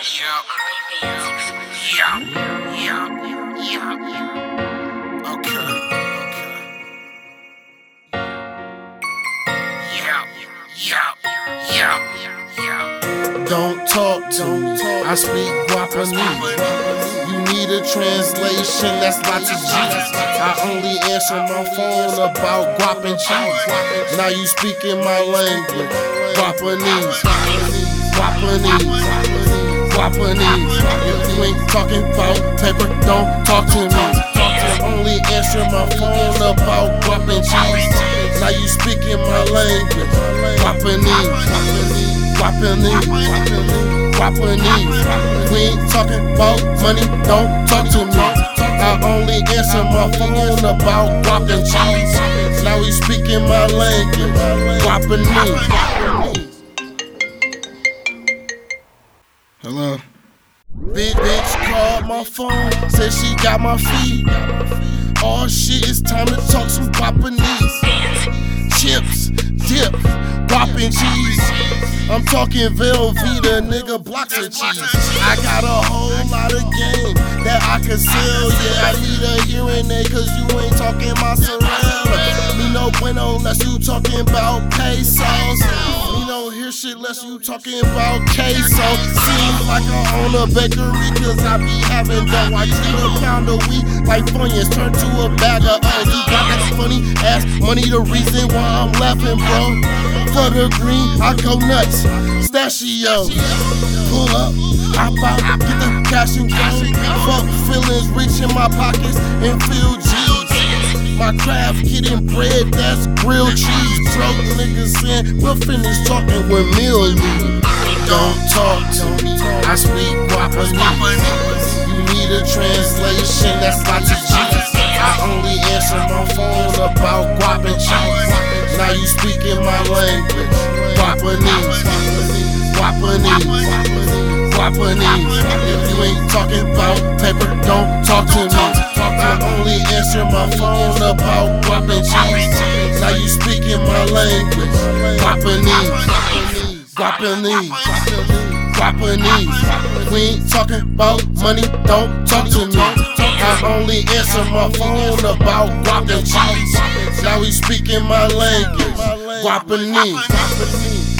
Yeah. Yeah. Yeah. Okay. Okay. Yeah. Yeah. Yeah. Yeah. Don't talk to me. I speak Guapanese. You need a translation, that's lots of G's. I only answer my phone about guap and cheese. Now you speaking my language. Guapanese. Guapanese. Guapanese. If you ain't talking about paper, don't talk to me. I only answer my phone about and cheese. Now you speaking my language. Guapanese. Guapanese. Guapanese. We ain't talking about money, don't talk to me. I only answer my phone about and cheese. Now he speaking my language. Guapanese. Hello. My phone, she got my feed. Oh shit, it's time to talk some Guapanese. Chips, dip, and cheese. I'm talking Velveeta, nigga, blocks of cheese. I got a whole lot of game that I can sell. Yeah, I need a hearing aid, cause you ain't talking my surround. Me no bueno unless you talking about pesos. Me shit unless you talking about queso. Seems like I own a bakery, cause I be having dough. I treat a pound of wheat like Funyuns, turn to a bag of oh, you got that funny ass money, the reason why I'm laughing, bro. For the green, I go nuts. Stashio. Pull up, hop out, get the cash and go. Fuck feelings, reach in my pockets and feel. My craft getting bread, that's grilled cheese. Broke niggas saying, we'll finish talking with meal. Don't talk to me, I speak Guapanese. You need a translation, that's lots of G's. I only answer my phone about guap and cheese. Now you speaking my language. Guapanese. Guapanese. Guapanese. If you ain't talking about paper, don't talk to me. I answer my phone about and cheese. Now you speaking my language. Guapanese. Guapanese. Guapanese. We ain't talking about money, don't talk to me. I only answer my phone about guap cheese. Now he speaking my language. Guapanese.